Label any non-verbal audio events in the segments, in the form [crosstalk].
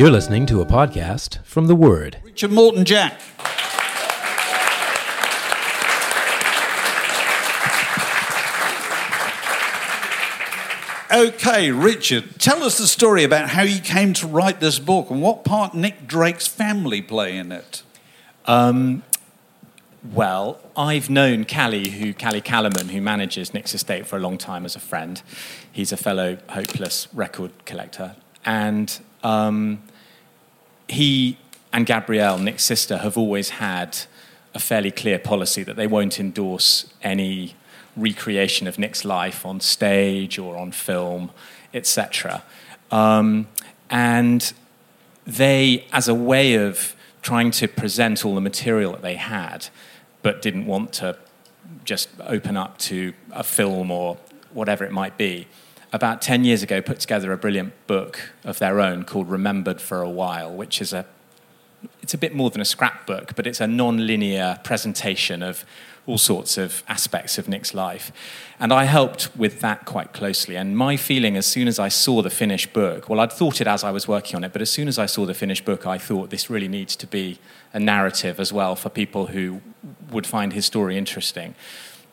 You're listening to a podcast from The Word. Richard Morton Jack. Okay, Richard, tell us the story about how you came to write this book and what part Nick Drake's family play in it. Um, well, I've known Cally, who Cally Callomon, who manages Nick's estate for a long time as a friend. He's a fellow hopeless record collector, and um, he and Gabrielle, Nick's sister, have always had a fairly clear policy that they won't endorse any recreation of Nick's life on stage or on film, etc. Um, and they, as a way of trying to present all the material that they had, but didn't want to just open up to a film or whatever it might be, about 10 years ago put together a brilliant book of their own called Remembered for a While, which is a it's a bit more than a scrapbook, but it's a non-linear presentation of all sorts of aspects of Nick's life. And I helped with that quite closely. And my feeling as soon as I saw the finished book, well, I'd thought it as I was working on it, but as soon as I saw the finished book, I thought this really needs to be a narrative as well for people who would find his story interesting.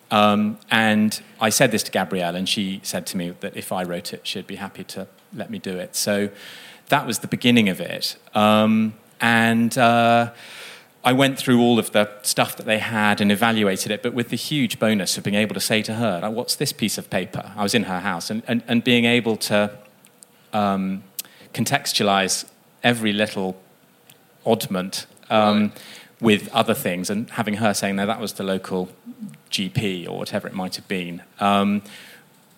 Um, and I said this to Gabrielle, and she said to me that if I wrote it, she'd be happy to let me do it. So that was the beginning of it. Um, and uh, I went through all of the stuff that they had and evaluated it, but with the huge bonus of being able to say to her, like, What's this piece of paper? I was in her house, and, and, and being able to um, contextualize every little oddment um, right. with other things, and having her saying, No, that was the local GP or whatever it might have been. Um,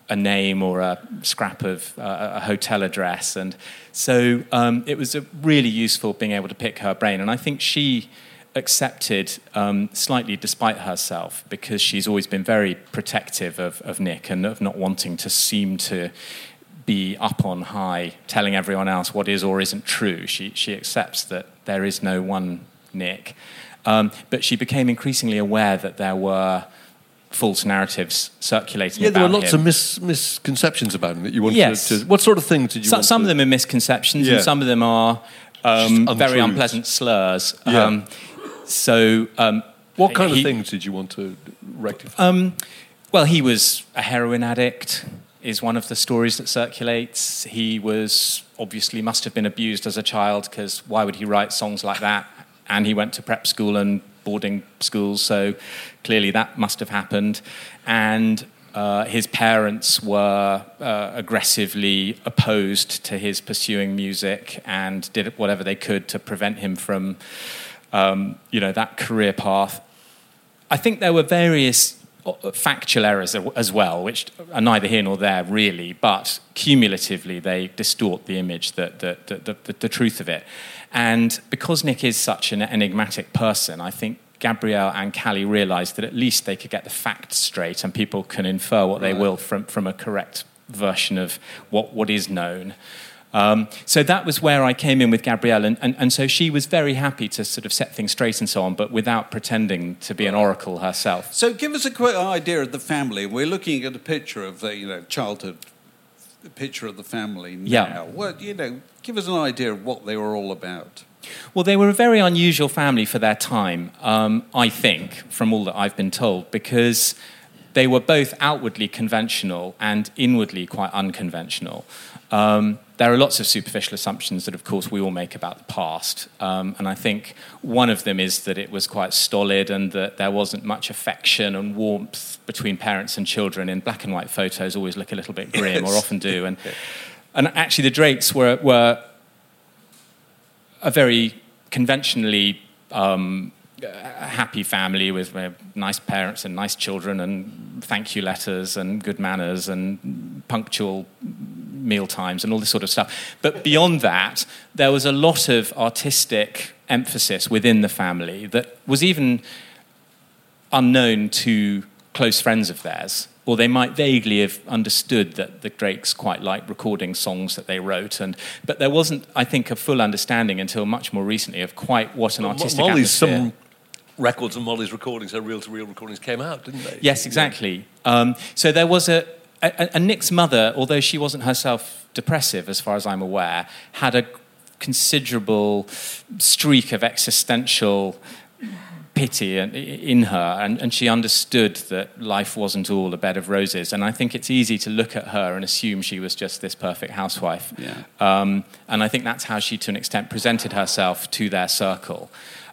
a name or a scrap of uh, a hotel address. And so um, it was really useful being able to pick her brain. And I think she accepted um, slightly despite herself because she's always been very protective of, of Nick and of not wanting to seem to be up on high telling everyone else what is or isn't true. She, she accepts that there is no one Nick. Um, but she became increasingly aware that there were false narratives circulating. Yeah, there were lots him. of mis- misconceptions about him that you wanted yes. to. What sort of things did you? So, want some to... of them are misconceptions, Yeah. and some of them are um, very unpleasant slurs. Yeah. Um, so, um, What kind he- of things did you want to rectify? Um, well, he was a heroin addict. Is one of the stories that circulates. He was obviously must have been abused as a child because why would he write songs like that? And he went to prep school and boarding schools, so clearly that must have happened. And uh, his parents were uh, aggressively opposed to his pursuing music and did whatever they could to prevent him from, um, you know, that career path. I think there were various Uh, factual errors as well, which are neither here nor there really, but cumulatively they distort the image, the, the, the, the, the truth of it. And because Nick is such an enigmatic person, I think Gabrielle and Cally realised that at least they could get the facts straight and people can infer what they will from, from a correct version of what, what is known. Um, so that was where I came in with Gabrielle, and, and, and so she was very happy to sort of set things straight and so on, but without pretending to be an oracle herself. So give us a quick idea of the family. We're looking at a picture of the you know childhood the picture of the family now. Yeah. What you know, give us an idea of what they were all about. Well, they were a very unusual family for their time, um, I think, from all that I've been told, because they were both outwardly conventional and inwardly quite unconventional. Um, there are lots of superficial assumptions that, of course, we all make about the past. Um, and I think one of them is that it was quite stolid and that there wasn't much affection and warmth between parents and children. In black and white photos, always look a little bit grim, or often do. And, [laughs] and actually, the Drakes were, were a very conventionally um, happy family with uh, nice parents and nice children and thank you letters and good manners and punctual meal times and all this sort of stuff. But beyond that, there was a lot of artistic emphasis within the family that was even unknown to close friends of theirs. Or they might vaguely have understood that the Drakes quite liked recording songs that they wrote, and but there wasn't, I think, a full understanding until much more recently of quite what an Well, artistic Molly's atmosphere. some records and Molly's recordings, her reel-to-reel recordings came out, didn't they? Yes, exactly. Um, so there was a, a, a Nick's mother, although she wasn't herself depressive, as far as I'm aware, had a considerable streak of existential pity in- in her, and, and she understood that life wasn't all a bed of roses. And I think it's easy to look at her and assume she was just this perfect housewife. Yeah. Um, and I think that's how she, to an extent, presented herself to their circle.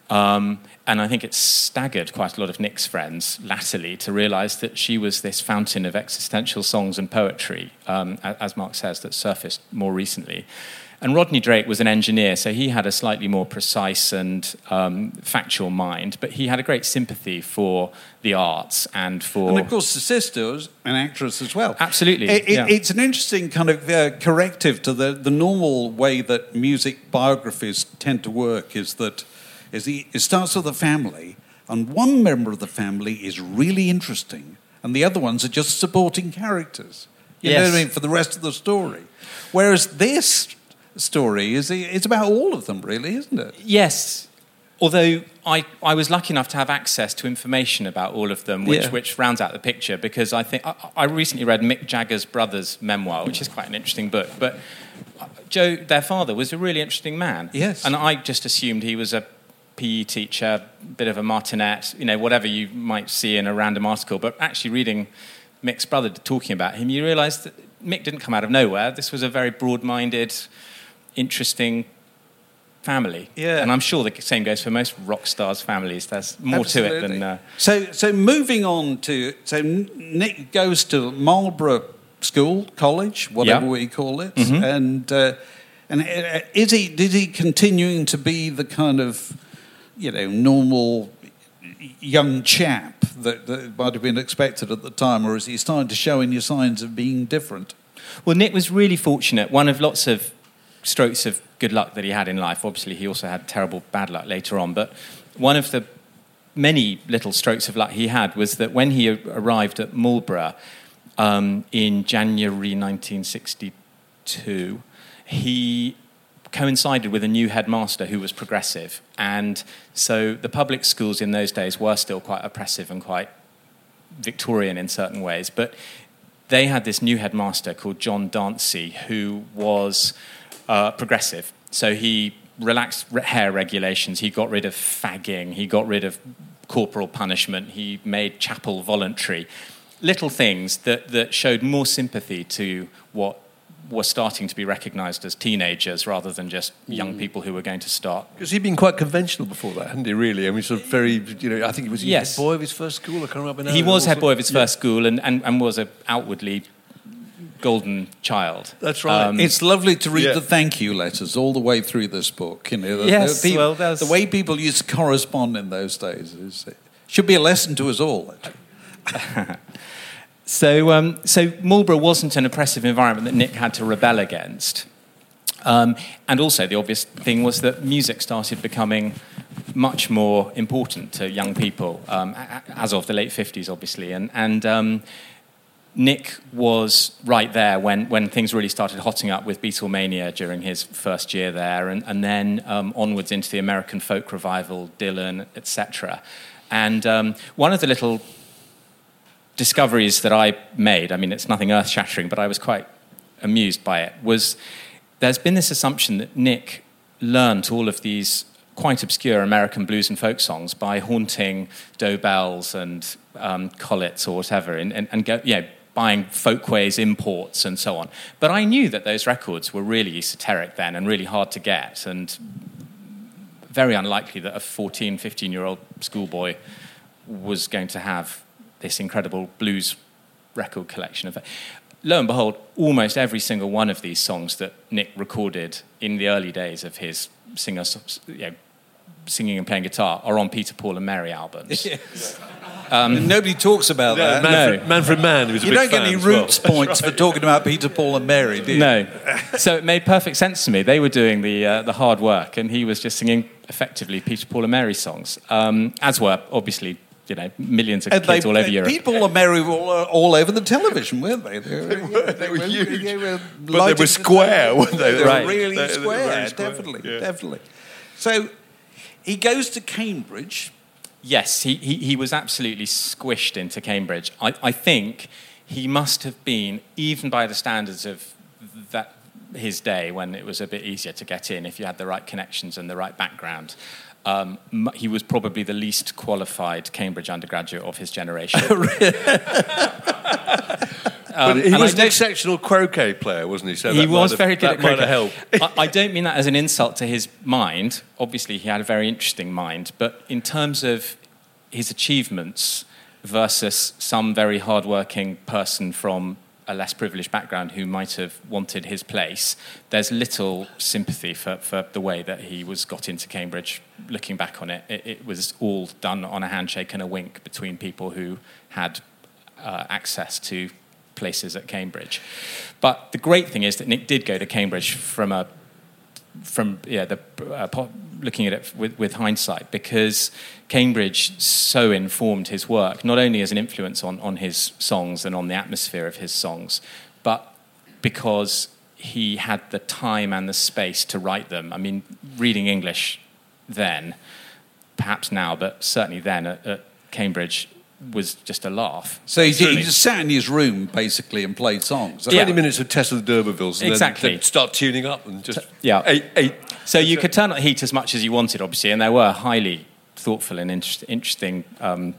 Um, and I think it staggered quite a lot of Nick's friends latterly to realise that she was this fountain of existential songs and poetry, um, as Mark says, that surfaced more recently. And Rodney Drake was an engineer, so he had a slightly more precise and um, factual mind, but he had a great sympathy for the arts and for. And of course, the sister was an actress as well. Absolutely, It- it- yeah. It's an interesting kind of uh, corrective to the, the normal way that music biographies tend to work is that is the, it starts with a family, and one member of the family is really interesting, and the other ones are just supporting characters. You know what I mean? For the rest of the story. Whereas this story is it's about all of them, really, isn't it? Yes, although I, I was lucky enough to have access to information about all of them, which, Yeah. which rounds out the picture because I think I, I recently read Mick Jagger's brother's memoir, which is quite an interesting book. But uh, Joe, their father, was a really interesting man. Yes. And I just assumed he was a PE teacher, bit of a martinet, you know, whatever you might see in a random article. But actually reading Mick's brother talking about him, you realise that Mick didn't come out of nowhere. This was a very broad-minded, interesting family. Yeah. And I'm sure the same goes for most rock stars' families. There's more to it than. Absolutely. Uh, So, so moving on to so Nick goes to Marlborough School, college, whatever Yeah. we call it, Mhm. and uh, and uh, is he did he continuing to be the kind of you know normal young chap that, that might have been expected at the time, or is he starting to show any signs of being different? Well, Nick was really fortunate. One of lots of strokes of good luck that he had in life. Obviously, he also had terrible bad luck later on. But one of the many little strokes of luck he had was that when he arrived at Marlborough um, in January 1962, he coincided with a new headmaster who was progressive. And so the public schools in those days were still quite oppressive and quite Victorian in certain ways. But they had this new headmaster called John Dancy, who was uh, progressive. So he relaxed re- hair regulations, he got rid of fagging, he got rid of corporal punishment, he made chapel voluntary. Little things that, that showed more sympathy to what were starting to be recognized as teenagers rather than just young people who were going to start Because he'd been quite conventional before that, hadn't he, really? I mean, sort of very, you know, I think he was Yes. head boy of his first school, I can't remember now. he was head boy of his Yeah. first school and, and, and was a outwardly golden child. That's right. Um, It's lovely to read yeah. the thank you letters all the way through this book. You know, the, Yes, the, peop- well, there's- the way people used to correspond in those days is should be a lesson to us all. [laughs] So, um, so Marlborough wasn't an oppressive environment that Nick had to rebel against. Um, and also, the obvious thing was that music started becoming much more important to young people um, as of the late 50s, obviously. And, and um, Nick was right there when, when things really started hotting up with Beatlemania during his first year there, and, and then um, onwards into the American folk revival, Dylan, etc. And um, one of the little discoveries that I made, I mean, it's nothing earth shattering, but I was quite amused by it, was there's been this assumption that Nick learned all of these quite obscure American blues and folk songs by haunting Dobells and um, Collets or whatever, and, and, and go, yeah, buying folkways imports and so on. But I knew that those records were really esoteric then and really hard to get, and very unlikely that a 14, 15 year old schoolboy was going to have this incredible blues record collection of it. lo and behold, almost every single one of these songs that Nick recorded in the early days of his singer, you know, singing and playing guitar are on Peter, Paul, and Mary albums. [laughs] Yes. Um, Nobody talks about that. Manfred, no. Manfred Mann, was You don't get any roots well. [laughs] points right. for talking about Peter, Paul, and Mary, do you? No. so it made perfect sense to me. They were doing the, uh, the hard work, and he was just singing effectively Peter, Paul, and Mary songs, um, as were obviously you know, millions of and kids they, all over Europe. People are merry all, uh, all over the television, weren't they? They were, they were, they were huge. They were but they were square, weren't they? They right. really they, square, they were square, definitely, yeah. definitely. So he goes to Cambridge. Yes, he, he, he was absolutely squished into Cambridge. I, I think he must have been, even by the standards of that his day when it was a bit easier to get in if you had the right connections and the right background. Um, he was probably the least qualified Cambridge undergraduate of his generation. [laughs] [laughs] Um, but he was an exceptional croquet player, wasn't he? So he was have, very good at croquet. Help. I, I, don't mean that as an insult to his mind. Obviously, he had a very interesting mind. But in terms of his achievements versus some very hardworking person from a less privileged background who might have wanted his place, there's little sympathy for, for the way that he was got into Cambridge. Looking back on it, it, it was all done on a handshake and a wink between people who had uh, access to places at Cambridge. But the great thing is that Nick did go to Cambridge from a from yeah the uh, looking at it with, with hindsight because Cambridge so informed his work not only as an influence on on his songs and on the atmosphere of his songs but because he had the time and the space to write them. I mean reading English then perhaps now but certainly then at, at Cambridge was just a laugh. So he, he, just sat in his room basically and played songs. Twenty yeah. minutes of Tess of the D'Urbervilles, and exactly. Then, then start tuning up and just yeah. Eight, eight. So you could turn on heat as much as you wanted, obviously, and there were highly thoughtful and inter- interesting. Um,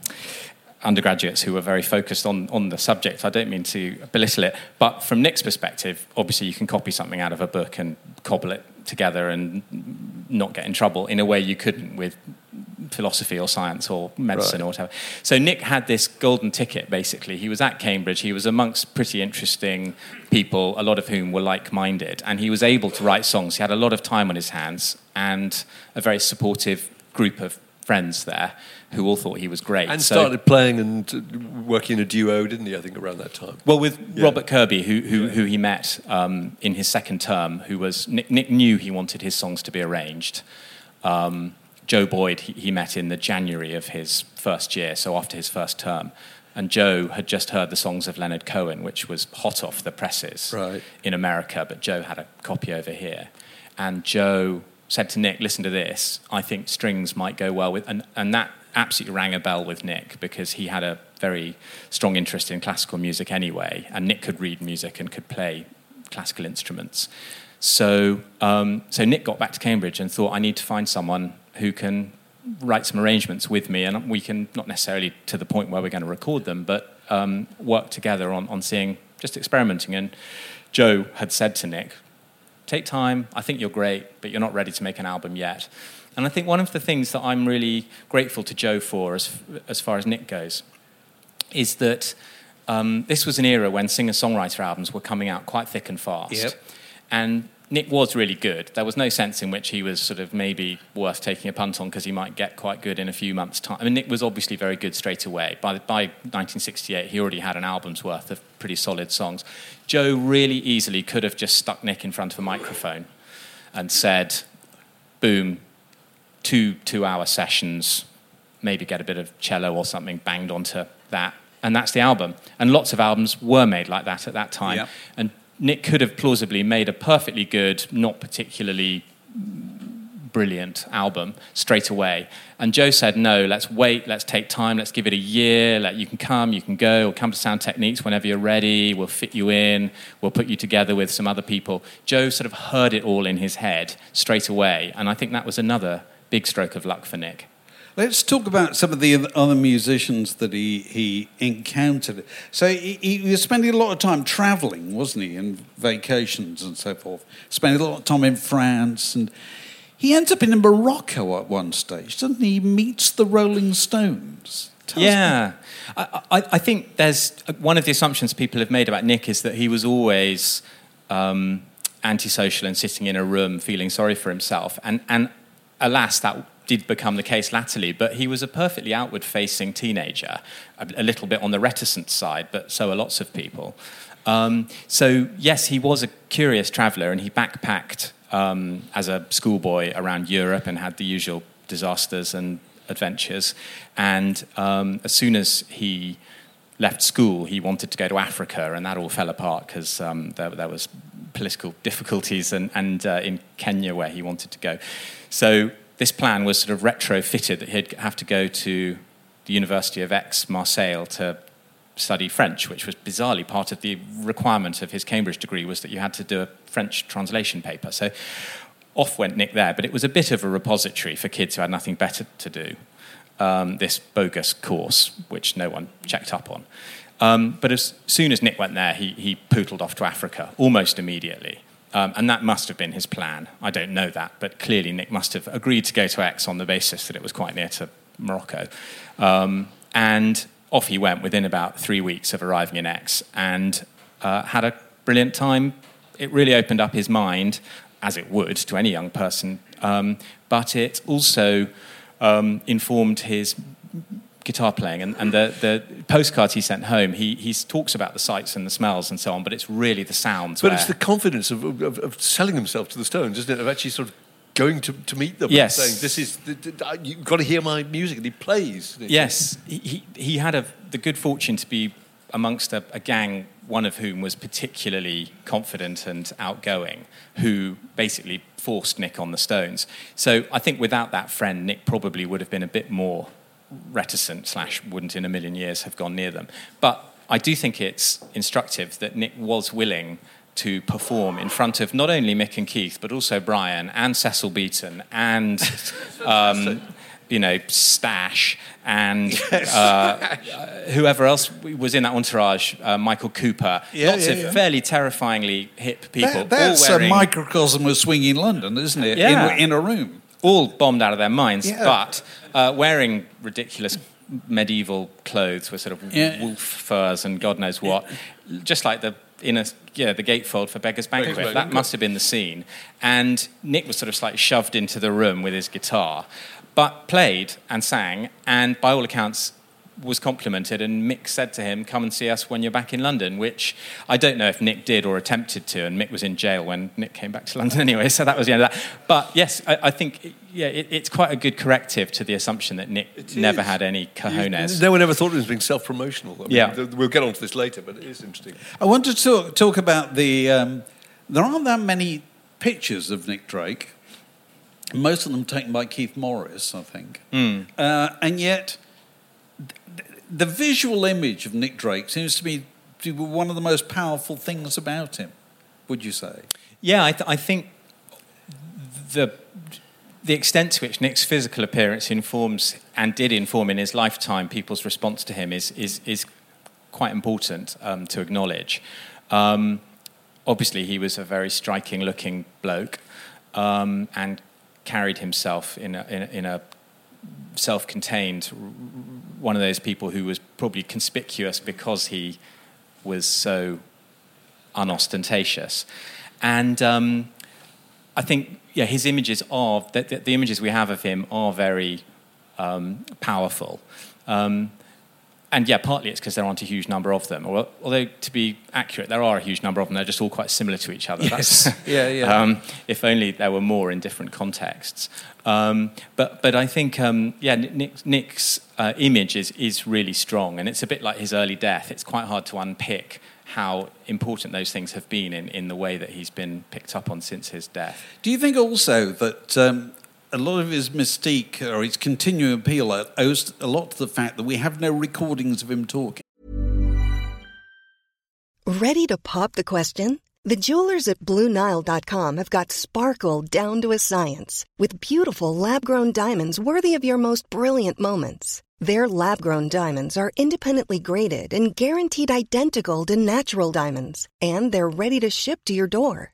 undergraduates who were very focused on, on the subject. I don't mean to belittle it, but from Nick's perspective, obviously you can copy something out of a book and cobble it together and not get in trouble in a way you couldn't with philosophy or science or medicine right. or whatever. So Nick had this golden ticket basically. He was at Cambridge, he was amongst pretty interesting people, a lot of whom were like minded, and he was able to write songs. He had a lot of time on his hands and a very supportive group of friends there who all thought he was great. And so, started playing and working in a duo, didn't he? I think around that time. Well, with yeah. Robert Kirby, who who, yeah. who he met um, in his second term, who was Nick, Nick, knew he wanted his songs to be arranged. Um, Joe Boyd he, he met in the January of his first year, so after his first term. And Joe had just heard the songs of Leonard Cohen, which was hot off the presses right. in America, but Joe had a copy over here. And Joe said to Nick, listen to this, I think strings might go well with, and, and that absolutely rang a bell with Nick because he had a very strong interest in classical music anyway, and Nick could read music and could play classical instruments. So, um, so Nick got back to Cambridge and thought, I need to find someone who can write some arrangements with me, and we can not necessarily to the point where we're going to record them, but um, work together on, on seeing, just experimenting. And Joe had said to Nick, take time, I think you're great, but you're not ready to make an album yet. And I think one of the things that I'm really grateful to Joe for, as, as far as Nick goes, is that um, this was an era when singer songwriter albums were coming out quite thick and fast. Yep. And Nick was really good. There was no sense in which he was sort of maybe worth taking a punt on because he might get quite good in a few months' time. I mean, Nick was obviously very good straight away. By, by 1968, he already had an album's worth of pretty solid songs. Joe really easily could have just stuck Nick in front of a microphone and said, boom, two two hour sessions, maybe get a bit of cello or something banged onto that, and that's the album. And lots of albums were made like that at that time. Yeah. And Nick could have plausibly made a perfectly good, not particularly brilliant album straight away. And Joe said, no, let's wait, let's take time, let's give it a year. Let, you can come, you can go, we'll come to Sound Techniques whenever you're ready, we'll fit you in, we'll put you together with some other people. Joe sort of heard it all in his head straight away. And I think that was another big stroke of luck for Nick. Let's talk about some of the other musicians that he, he encountered. So he, he was spending a lot of time traveling, wasn't he, and vacations and so forth. Spending a lot of time in France, and he ends up in Morocco at one stage, doesn't he? He meets the Rolling Stones. Tell yeah, I, I, I think there's one of the assumptions people have made about Nick is that he was always um, antisocial and sitting in a room feeling sorry for himself, and and alas, that did become the case latterly. But he was a perfectly outward-facing teenager, a, a little bit on the reticent side, but so are lots of people. Um, so yes, he was a curious traveller, and he backpacked um, as a schoolboy around Europe and had the usual disasters and adventures. And um, as soon as he left school, he wanted to go to Africa, and that all fell apart because um, there, there, was political difficulties, and, and uh, in Kenya where he wanted to go. So this plan was sort of retrofitted that he'd have to go to the University of Aix-Marseille to study French, which was bizarrely part of the requirement of his Cambridge degree was that you had to do a French translation paper. So off went Nick there, but it was a bit of a repository for kids who had nothing better to do. Um, this bogus course, which no one checked up on. Um, but as soon as Nick went there, he, he pootled off to Africa almost immediately. Um, and that must have been his plan. I don't know that, but clearly Nick must have agreed to go to Aix on the basis that it was quite near to Morocco. Um, and off he went within about three weeks of arriving in Aix and uh, had a brilliant time. It really opened up his mind, as it would to any young person, um, but it also um, informed his guitar playing. And, and the, the postcards he sent home, he, he talks about the sights and the smells and so on, but it's really the sounds. But it's the confidence of, of, of selling himself to the Stones, isn't it? Of actually sort of going to, to meet them Yes. saying, "This is you've got to hear my music," and he plays. Yes, he, he, he had a, the good fortune to be amongst a, a gang, one of whom was particularly confident and outgoing, who basically forced Nick on the Stones. So I think without that friend, Nick probably would have been a bit more reticent, slash, wouldn't in a million years have gone near them. But I do think it's instructive that Nick was willing to perform in front of not only Mick and Keith, but also Brian and Cecil Beaton and, [laughs] um, you know, Stash and uh, whoever else was in that entourage, uh, Michael Cooper. Yeah, Lots yeah, of yeah. fairly terrifyingly hip people. That, that's all a microcosm of swinging London, isn't it? Yeah. In, in a room. all bombed out of their minds, but uh, wearing ridiculous medieval clothes with sort of wolf furs and God knows what, just like the in a yeah the gatefold for Beggar's Banquet. Banquet. That must have been the scene. And Nick was sort of slightly shoved into the room with his guitar, but played and sang, and by all accounts. Was complimented, and Mick said to him, "Come and see us when you're back in London." Which I don't know if Nick did or attempted to, and Mick was in jail when Nick came back to London [laughs] anyway. So that was the end of that. But yes, I, I think yeah, it, it's quite a good corrective to the assumption that Nick never is. had any cojones. No one ever thought it was being self-promotional. I mean, Yeah. th- we'll get onto this later, but it is interesting. I want to talk, talk about the. Um, there aren't that many pictures of Nick Drake. Most of them taken by Keith Morris, I think. Uh, and yet, th- the visual image of Nick Drake seems to be one of the most powerful things about him. Would you say? Yeah, I, th- I think the the extent to which Nick's physical appearance informs and did inform in his lifetime people's response to him is is is quite important um, to acknowledge. Um, obviously, he was a very striking-looking bloke um, and carried himself in a, in a, in a self-contained one of those people who was probably conspicuous because he was so unostentatious. And um, I think, yeah, his images are, the, the, images we have of him are very um, powerful. Um, and yeah, partly it's because there aren't a huge number of them. Although, to be accurate, there are a huge number of them. They're just all quite similar to each other. Yes. That's- [laughs] Yeah, yeah. [laughs] Um, if only there were more in different contexts. Um, but, but I think, um, yeah, Nick, Nick's uh, image is, is really strong, and it's a bit like his early death. It's quite hard to unpick how important those things have been in, in the way that he's been picked up on since his death. Do you think also that um, a lot of his mystique or his continuing appeal owes a lot to the fact that we have no recordings of him talking? Ready to pop the question? The jewelers at BlueNile.com have got sparkle down to a science with beautiful lab grown diamonds worthy of your most brilliant moments. Their lab grown diamonds are independently graded and guaranteed identical to natural diamonds, and they're ready to ship to your door.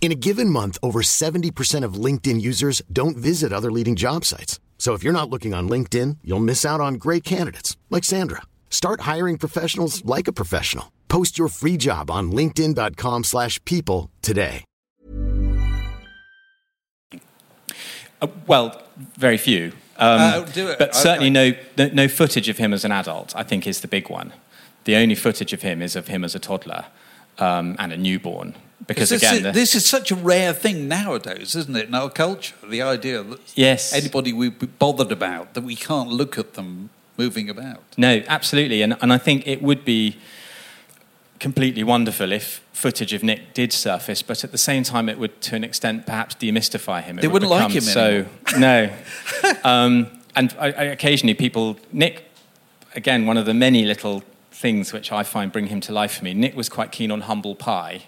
In a given month, over 70% of LinkedIn users don't visit other leading job sites. So if you're not looking on LinkedIn, you'll miss out on great candidates like Sandra. Start hiring professionals like a professional. Post your free job on linkedin.com/people slash people today. Uh, well, very few. Um, Uh, do it. But Okay. certainly no, no, no footage of him as an adult, I think, is the big one. The only footage of him is of him as a toddler um, and a newborn. Because this, again, is, the- this is such a rare thing nowadays, isn't it, in our culture? The idea that Yes. anybody we'd be bothered about, that we can't look at them moving about. No, absolutely. And, and I think it would be completely wonderful if footage of Nick did surface, but at the same time, it would, to an extent, perhaps demystify him. It They would wouldn't like him so, [laughs] No. um, and I, I, occasionally, people, Nick, again, one of the many little things which I find bring him to life for me, Nick was quite keen on Humble Pie.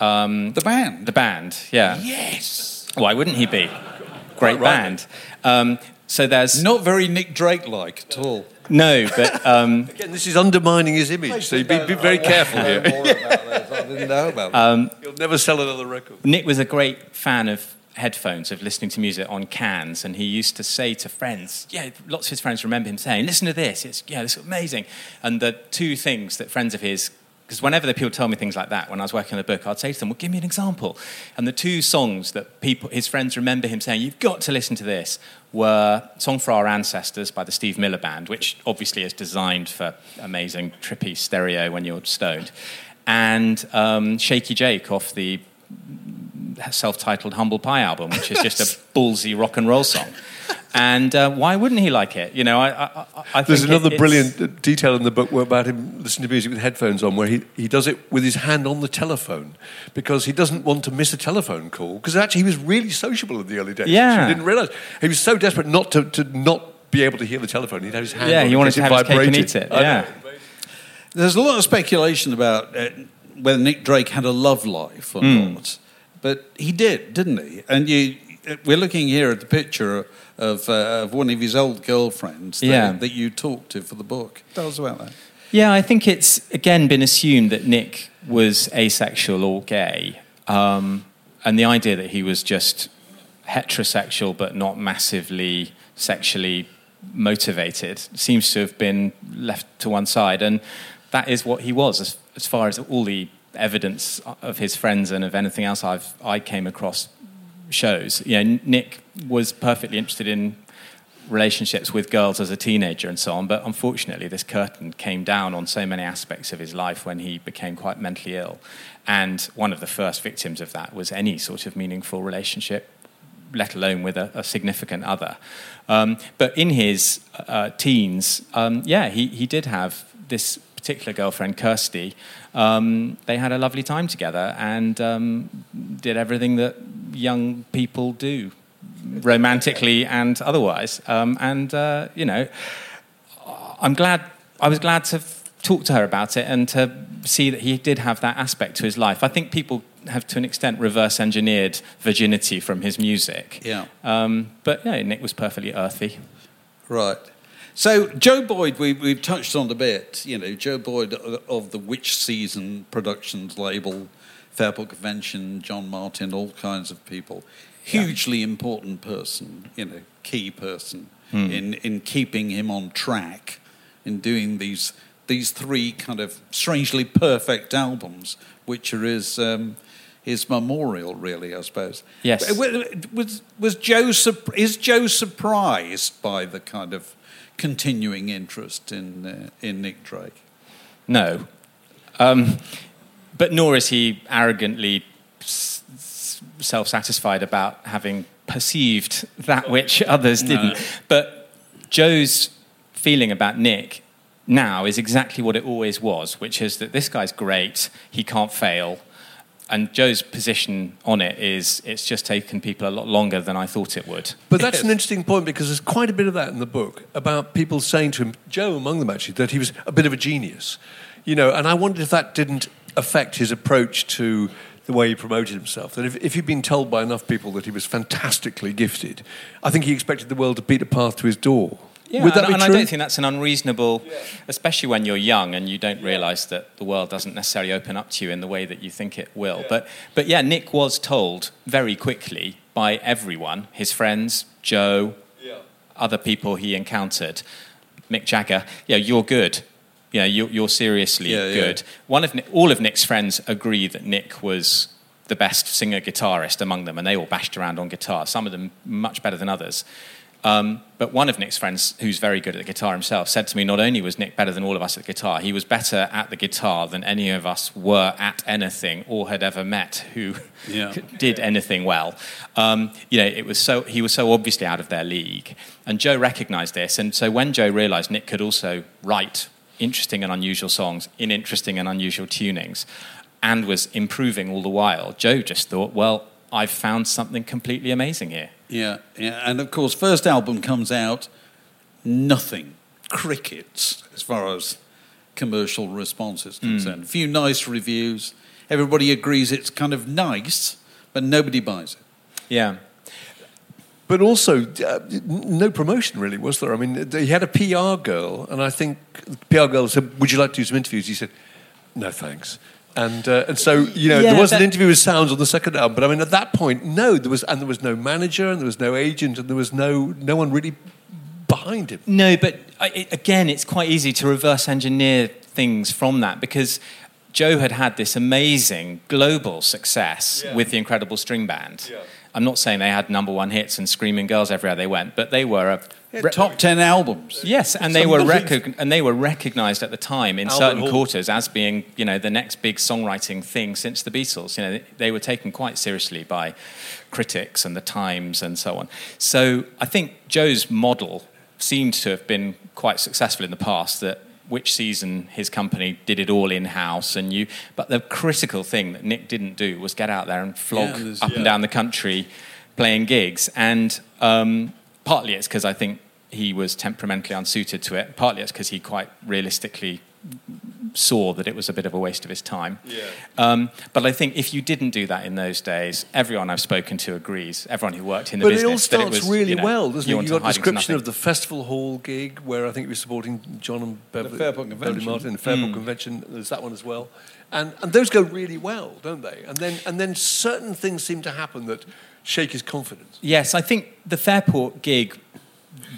Um, The band. the band, yeah. yes. Why wouldn't he be? Great band. Um, so there's Not very Nick Drake like at all. no, but um, [laughs] Again, this is undermining his image, so be, be very careful here. More about this. I didn't know about that. Um, You'll never sell another record. Nick was a great fan of headphones, of listening to music on cans, and he used to say to friends, yeah, lots of his friends remember him saying, listen to this, it's, yeah, this is amazing. And the two things that friends of his, because whenever the people tell me things like that, when I was working on the book, I'd say to them, well, give me an example. And the two songs that people, his friends remember him saying, you've got to listen to this, were Song for Our Ancestors by the Steve Miller Band, which obviously is designed for amazing, trippy stereo when you're stoned, and um, Shaky Jake off the self-titled Humble Pie album, which is just a ballsy rock and roll song. And uh, why wouldn't he like it? You know, I, I, I There's think it- another it's- brilliant uh, detail in the book about him listening to music with headphones on, where he, he does it with his hand on the telephone because he doesn't want to miss a telephone call. Because actually, he was really sociable in the early days. Yeah. He didn't realise. He was so desperate not to, to not be able to hear the telephone. He'd have his hand Yeah, on he wanted to case have his cake and eat it. Yeah. There's a lot of speculation about uh, whether Nick Drake had a love life or Hmm. not, but he did, didn't he? And you, we're looking here at the picture of, uh, of one of his old girlfriends that, Yeah. that you talked to for the book. Tell us about that. Yeah, I think it's again been assumed that Nick was asexual or gay, um, and the idea that he was just heterosexual but not massively sexually motivated seems to have been left to one side, and that is what he was, as, as far as all the evidence of his friends and of anything else I've I came across shows. You know, Nick was perfectly interested in relationships with girls as a teenager and so on. But unfortunately, this curtain came down on so many aspects of his life when he became quite mentally ill. And one of the first victims of that was any sort of meaningful relationship, let alone with a, a significant other. Um, but in his uh, teens, um, yeah, he, he did have this particular girlfriend, Kirstie, um, they had a lovely time together and um, did everything that young people do, romantically and otherwise. Um, and, uh, you know, I'm glad, I was glad to talk to her about it and to see that he did have that aspect to his life. I think people have, to an extent, reverse engineered virginity from his music. Yeah. Um, but yeah, Nick was perfectly earthy. Right. So Joe Boyd, we, we've touched on a bit. You know, Joe Boyd of the Witch Season Productions label, Fairport Convention, John Martyn, all kinds of people. Hugely yeah. important person. You know, key person hmm. in in keeping him on track, in doing these these three kind of strangely perfect albums, which are his um, his memorial, really, I suppose. Yes. Was was Joe is Joe surprised by the kind of continuing interest in uh, in Nick Drake? No, um, but nor is he arrogantly s- self-satisfied about having perceived that which others didn't. No. But Joe's feeling about Nick now is exactly what it always was, which is that this guy's great, he can't fail. And Joe's position on it is it's just taken people a lot longer than I thought it would. But that's an interesting point because there's quite a bit of that in the book about people saying to him, Joe among them actually, that he was a bit of a genius. You know, and I wondered if that didn't affect his approach to the way he promoted himself. That if, if he'd been told by enough people that he was fantastically gifted, I think he expected the world to beat a path to his door. Yeah, Would that and, be and true? I don't think that's an unreasonable, yeah. especially when you're young and you don't realise that the world doesn't necessarily open up to you in the way that you think it will. Yeah. But, but yeah, Nick was told very quickly by everyone, his friends, Joe, yeah. other people he encountered, Mick Jagger, yeah, you're good. Yeah, you're, you're seriously good. One of all of Nick's friends agree that Nick was the best singer guitarist among them, and they all bashed around on guitar. Some of them much better than others. Um, but one of Nick's friends, who's very good at the guitar himself, said to me, not only was Nick better than all of us at the guitar, he was better at the guitar than any of us were at anything or had ever met who [laughs] yeah. [laughs] did anything well. Um, you know, it was so he was so obviously out of their league, and Joe recognised this. And so when Joe realised Nick could also write interesting and unusual songs in interesting and unusual tunings, and was improving all the while, Joe just thought, well, I've found something completely amazing here. Yeah, yeah, and of course, first album comes out, nothing, crickets as far as commercial response is hmm. concerned. Mm. A few nice reviews. Everybody agrees it's kind of nice, but nobody buys it. Yeah. But also, uh, no promotion really, was there? I mean, he had a PR girl, and I think the PR girl said, Would you like to do some interviews? He said, No, thanks. And, uh, and so, you know, yeah, there was that... an interview with Sounds on the second album, but I mean, at that point, no, there was, and there was no manager, and there was no agent, and there was no, no one really behind him. No, but I, again, it's quite easy to reverse engineer things from that because Joe had had this amazing global success yeah. with the Incredible String Band. Yeah. I'm not saying they had number one hits and screaming girls everywhere they went, but they were a Re- top ten albums. Yes, and they were and they were recognised at the time in Albert certain Hall. quarters as being you know the next big songwriting thing since the Beatles. You know they were taken quite seriously by critics and the Times and so on. So I think Joe's model seemed to have been quite successful in the past. That Witch Season his company did it all in house and you. But the critical thing that Nick didn't do was get out there and flog yeah, up yeah. and down the country playing gigs and. Um, partly it's because I think he was temperamentally unsuited to it. Partly it's because he quite realistically saw that it was a bit of a waste of his time. Yeah. Um, but I think if you didn't do that in those days, everyone I've spoken to agrees. Everyone who worked in the but business, it all starts it was, really you know, well, doesn't it? You've got a description of the festival hall gig where I think you were supporting John and Beverley, the Fairport Convention. Martyn, the Fairport mm. Convention. There's that one as well, and and those go really well, don't they? And then and then certain things seem to happen that shake his confidence. Yes, I think the Fairport gig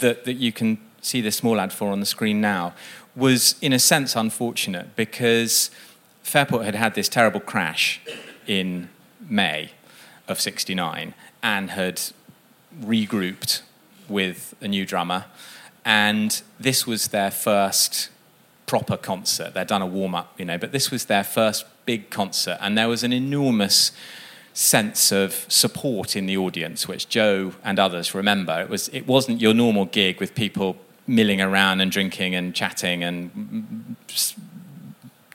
that, that you can see the small ad for on the screen now was, in a sense, unfortunate because Fairport had had this terrible crash in May of 69 and had regrouped with a new drummer. And this was their first proper concert. They'd done a warm up, you know, but this was their first big concert. And there was an enormous sense of support in the audience, which Joe and others remember. It, was, it wasn't your normal gig with people milling around and drinking and chatting and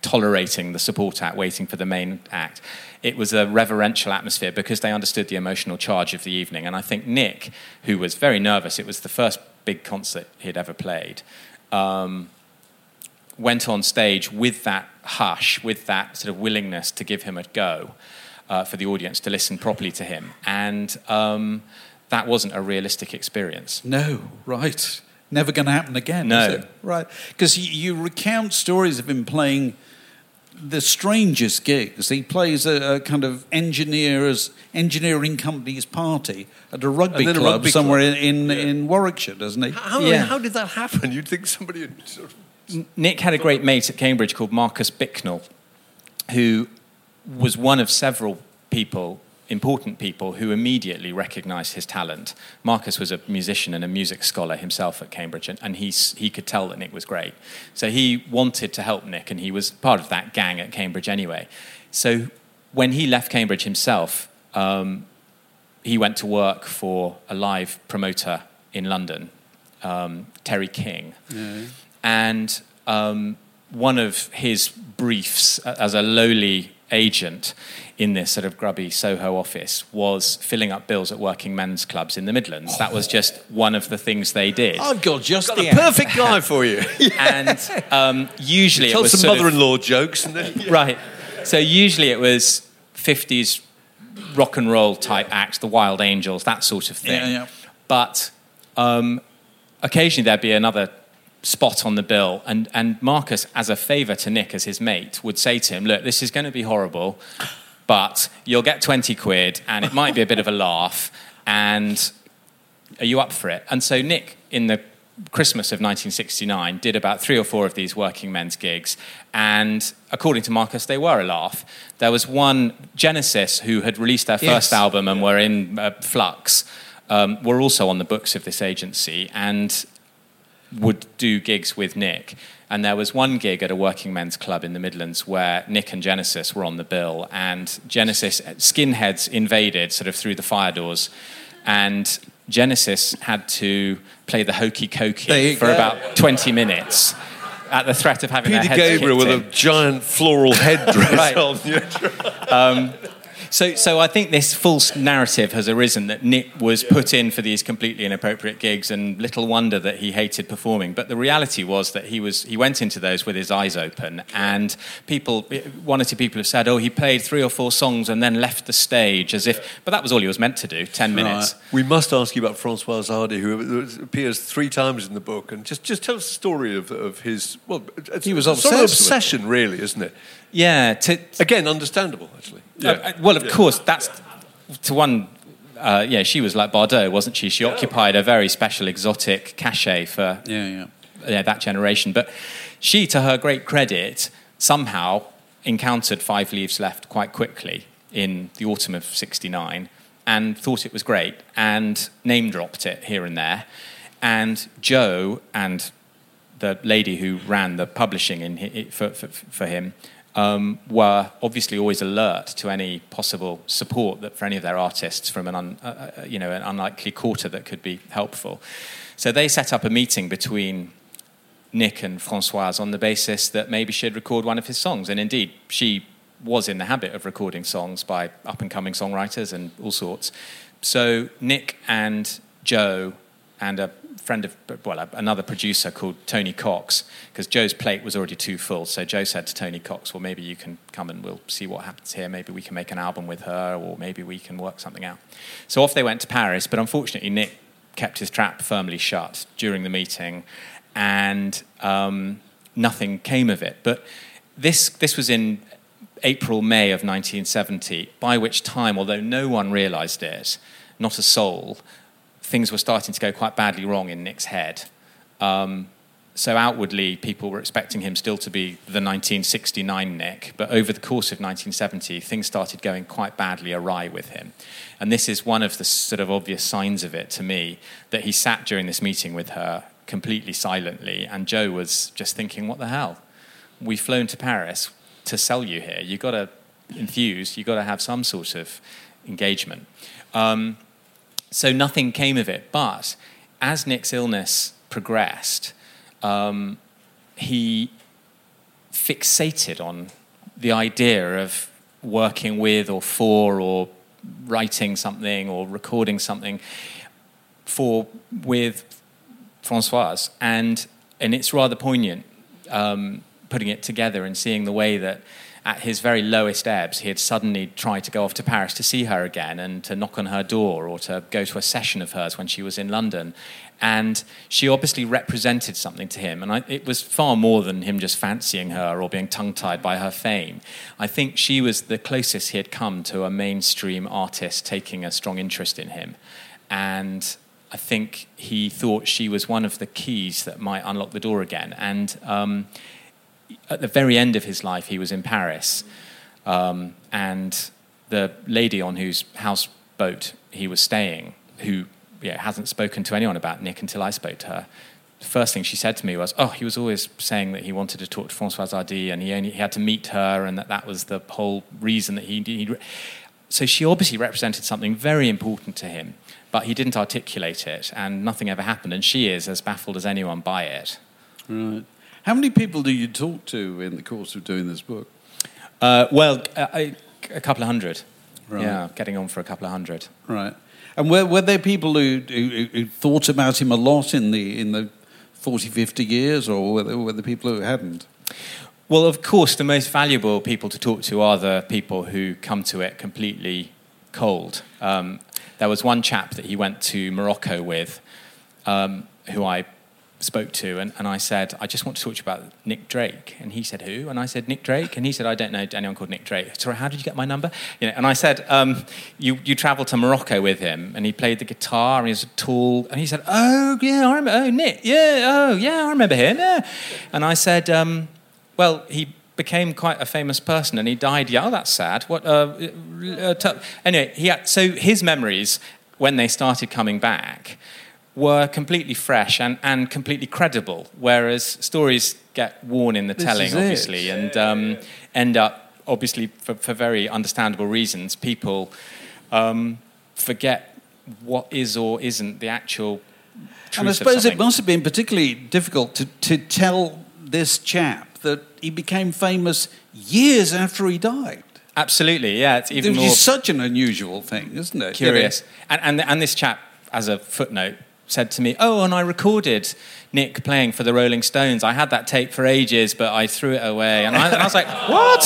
tolerating the support act, waiting for the main act. It was a reverential atmosphere because they understood the emotional charge of the evening. And I think Nick, who was very nervous, it was the first big concert he'd ever played, um, went on stage with that hush, with that sort of willingness to give him a go uh, for the audience to listen properly to him. And um, that wasn't a realistic experience. No, right. Never going to happen again. No. is it? right. Because you, you recount stories of him playing the strangest gigs. He plays a, a kind of engineers engineering company's party at a rugby And then a club rugby somewhere club. in in, in Warwickshire, doesn't he? How, Yeah. how did that happen? You'd think somebody had sort of Nick had a great mate at Cambridge called Marcus Bicknell, who was one of several people, important people, who immediately recognised his talent. Marcus was a musician and a music scholar himself at Cambridge, and, and he, he could tell that Nick was great. So he wanted to help Nick, and he was part of that gang at Cambridge anyway. So when he left Cambridge himself, um, he went to work for a live promoter in London, um, Terry King. And um, one of his briefs as a lowly agent in this sort of grubby Soho office was filling up bills at working men's clubs in the Midlands. That was just one of the things they did. I've got just got the the perfect guy for you. [laughs] And um, usually it Tell was some sort mother-in-law jokes and then [laughs] right. So usually it was 50s rock and roll type acts, the Wild Angels, that sort of thing. Yeah, yeah. But um, occasionally there'd be another spot on the bill, and, and Marcus, as a favour to Nick, as his mate, would say to him, Look, this is going to be horrible, but you'll get 20 quid, and it might be a bit of a laugh, and are you up for it? And so Nick, in the Christmas of 1969, did about three or four of these working men's gigs, and according to Marcus, they were a laugh. There was one, Genesis, who had released their first Yes. album and were in uh, flux, um, were also on the books of this agency and would do gigs with Nick. And there was one gig at a working men's club in the Midlands where Nick and Genesis were on the bill, and Genesis uh, skinheads invaded sort of through the fire doors, and Genesis had to play the hokey cokey for go. about 20 minutes at the threat of having their Peter Gabriel with kicked a giant floral headdress [laughs] Right. on. So, so I think this false narrative has arisen that Nick was put in for these completely inappropriate gigs, and little wonder that he hated performing. But the reality was that he was he went into those with his eyes open, and people, one or two people have said, "Oh, he played three or four songs and then left the stage as if," but that was all he was meant to do, ten minutes. We must ask you about Françoise Hardy, who appears three times in the book, and just, just tell us the story of, of his. Well, He was sort of obsessed with it. obsession, really, isn't it? Yeah, to, Again, understandable, actually. Uh, uh, well, of course, that's to one. Uh, yeah, she was like Bardot, wasn't she? She occupied a very special, exotic cachet for Yeah, yeah. yeah, that generation. But she, to her great credit, somehow encountered Five Leaves Left quite quickly in the autumn of '69 and thought it was great and name dropped it here and there. And Joe and the lady who ran the publishing in, for, for, for him um, were obviously always alert to any possible support that for any of their artists from an un, uh, uh, you know an unlikely quarter that could be helpful. So they set up a meeting between Nick and Francoise on the basis that maybe she'd record one of his songs, and indeed she was in the habit of recording songs by up and coming songwriters and all sorts. So Nick and Joe and a friend of, well, another producer called Tony Cox, because Joe's plate was already too full. So Joe said to Tony Cox, well, maybe you can come and we'll see what happens here. Maybe we can make an album with her, or maybe we can work something out. So off they went to Paris, but unfortunately, Nick kept his trap firmly shut during the meeting, and um, nothing came of it. But this, this was in April, May of 1970, by which time, although no one realized it, not a soul, things were starting to go quite badly wrong in Nick's head. Um, so outwardly, people were expecting him still to be the 1969 Nick, but over the course of 1970, things started going quite badly awry with him. And this is one of the sort of obvious signs of it to me that he sat during this meeting with her completely silently, and Joe was just thinking, "What the hell? We've flown to Paris to sell you here. You've got to infuse. You've got to have some sort of engagement." Um, so nothing came of it. But as Nick's illness progressed, um, he fixated on the idea of working with or for or writing something or recording something for with Francoise, and and it's rather poignant um, putting it together and seeing the way that at his very lowest ebbs, he had suddenly tried to go off to Paris to see her again and to knock on her door or to go to a session of hers when she was in London. And she obviously represented something to him. And I, it was far more than him just fancying her or being tongue tied by her fame. I think she was the closest he had come to a mainstream artist taking a strong interest in him. And I think he thought she was one of the keys that might unlock the door again. And um, at the very end of his life, he was in Paris, um, and the lady on whose houseboat he was staying, who yeah, hasn't spoken to anyone about Nick until I spoke to her. The first thing she said to me was, "Oh, he was always saying that he wanted to talk to Françoise Hardy, and he only he had to meet her, and that that was the whole reason that he." he so she obviously represented something very important to him, but he didn't articulate it, and nothing ever happened. And she is as baffled as anyone by it. Right. How many people do you talk to in the course of doing this book? Uh, well, a, a, couple of hundred. Right. Yeah, getting on for a couple of hundred. Right. And were, were there people who, who, who, thought about him a lot in the, in the 40, 50 years, or were there, were there people who hadn't? Well, of course, the most valuable people to talk to are the people who come to it completely cold. Um, there was one chap that he went to Morocco with, um, who I spoke to, and, and I said, I just want to talk to you about Nick Drake. And he said, Who? And I said, Nick Drake. And he said, I don't know anyone called Nick Drake. Sorry, how did you get my number? You know, and I said, um, you, you travelled to Morocco with him, and he played the guitar, and he was tall. And he said, Oh, yeah, I remember. Oh, Nick. Yeah, oh, yeah, I remember him. Yeah. And I said, um, Well, he became quite a famous person and he died yeah Oh, that's sad. What? Uh, uh, anyway, he had, so his memories, when they started coming back, were completely fresh and, and completely credible, whereas stories get worn in the this telling, obviously, it. and um, end up, obviously, for, for very understandable reasons, people um, forget what is or isn't the actual truth. And I suppose it must have been particularly difficult to, to tell this chap that he became famous years after he died. Absolutely, yeah. It's even Which more such an unusual thing, isn't it? curious. And, and, and this chap, as a footnote, said to me, "Oh, and I recorded Nick playing for the Rolling Stones. I had that tape for ages, but I threw it away." And I, and I was like, [laughs] "What?"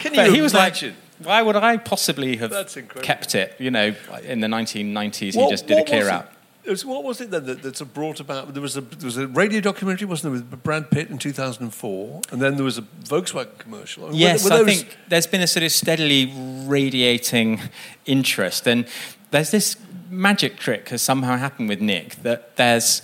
Can But you he was imagine? like, "Why would I possibly have kept it?" You know, in the 1990s, he just did a what clear out. It was, what was it then that, that brought about? There was a there was a radio documentary, wasn't there, with Brad Pitt in 2004, and then there was a Volkswagen commercial. I mean, were- Yes, I think there's been a sort of steadily radiating interest, and there's this magic trick has somehow happened with Nick that there's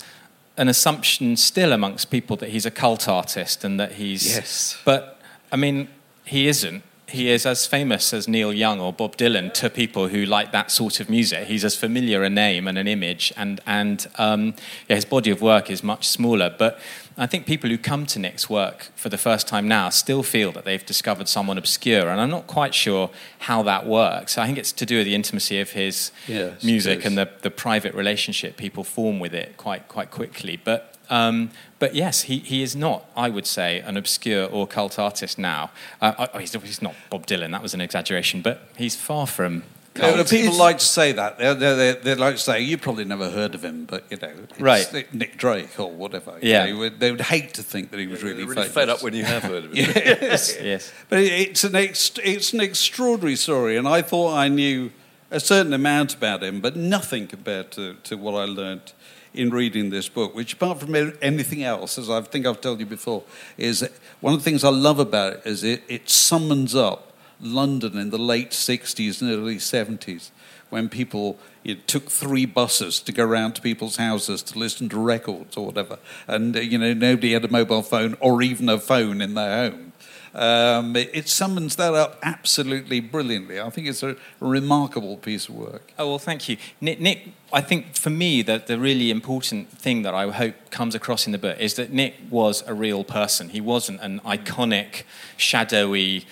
an assumption still amongst people that he's a cult artist and that he's Yes. but I mean he isn't. He is as famous as Neil Young or Bob Dylan to people who like that sort of music. He's as familiar a name and an image, and and um, yeah, his body of work is much smaller. But I think people who come to Nick's work for the first time now still feel that they've discovered someone obscure, and I'm not quite sure how that works. I think it's to do with the intimacy of his Yes, music and the, the private relationship people form with it quite quite quickly. But um, but yes, he, he is not, I would say, an obscure or cult artist now. Uh, he's, he's not Bob Dylan, that was an exaggeration, but he's far from Yeah, cult. people like to say that. They, they, they, they like to say, you probably never heard of him, but, you know, it's Right. Nick Drake or whatever. You Yeah. know, they, would, they would hate to think that he was really, really famous. fed up when you have heard of him. [laughs] yes. yes. But it- it's an, ex- it's an extraordinary story, and I thought I knew a certain amount about him, but nothing compared to, to what I learned in reading this book, which, apart from anything else, as I think I've told you before, is that one of the things I love about it is it, it summons up London in the late 60s and early 70s when people it took three buses to go round to people's houses to listen to records or whatever, and uh, you know nobody had a mobile phone or even a phone in their home. Um, it, it summons that up absolutely brilliantly. I think it's a remarkable piece of work. Oh, well, thank you. Nick, Nick I think for me, that the really important thing that I hope comes across in the book is that Nick was a real person. He wasn't an iconic, shadowy,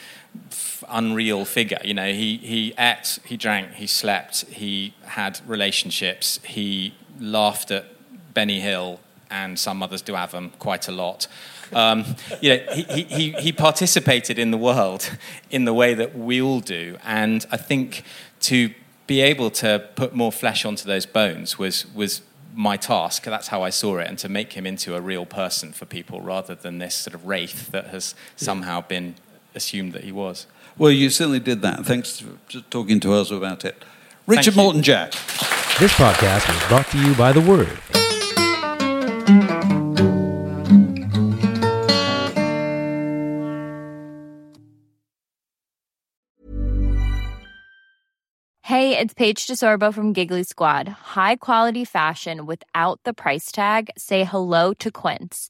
unreal figure. You know, he, he ate, he drank, he slept, he had relationships, he laughed at Benny Hill and some mothers do have them quite a lot. Um, you know, he, he, he participated in the world [laughs] in the way that we all do, and I think to be able to put more flesh onto those bones was was my task. That's how I saw it, and to make him into a real person for people rather than this sort of wraith that has somehow been assumed that he was. Well, you certainly did that. Thanks for talking to us about it. Richard Morton Jack. This podcast is brought to you by The Word. Hey, it's Paige DeSorbo from Giggly Squad. High quality fashion without the price tag. Say hello to Quince.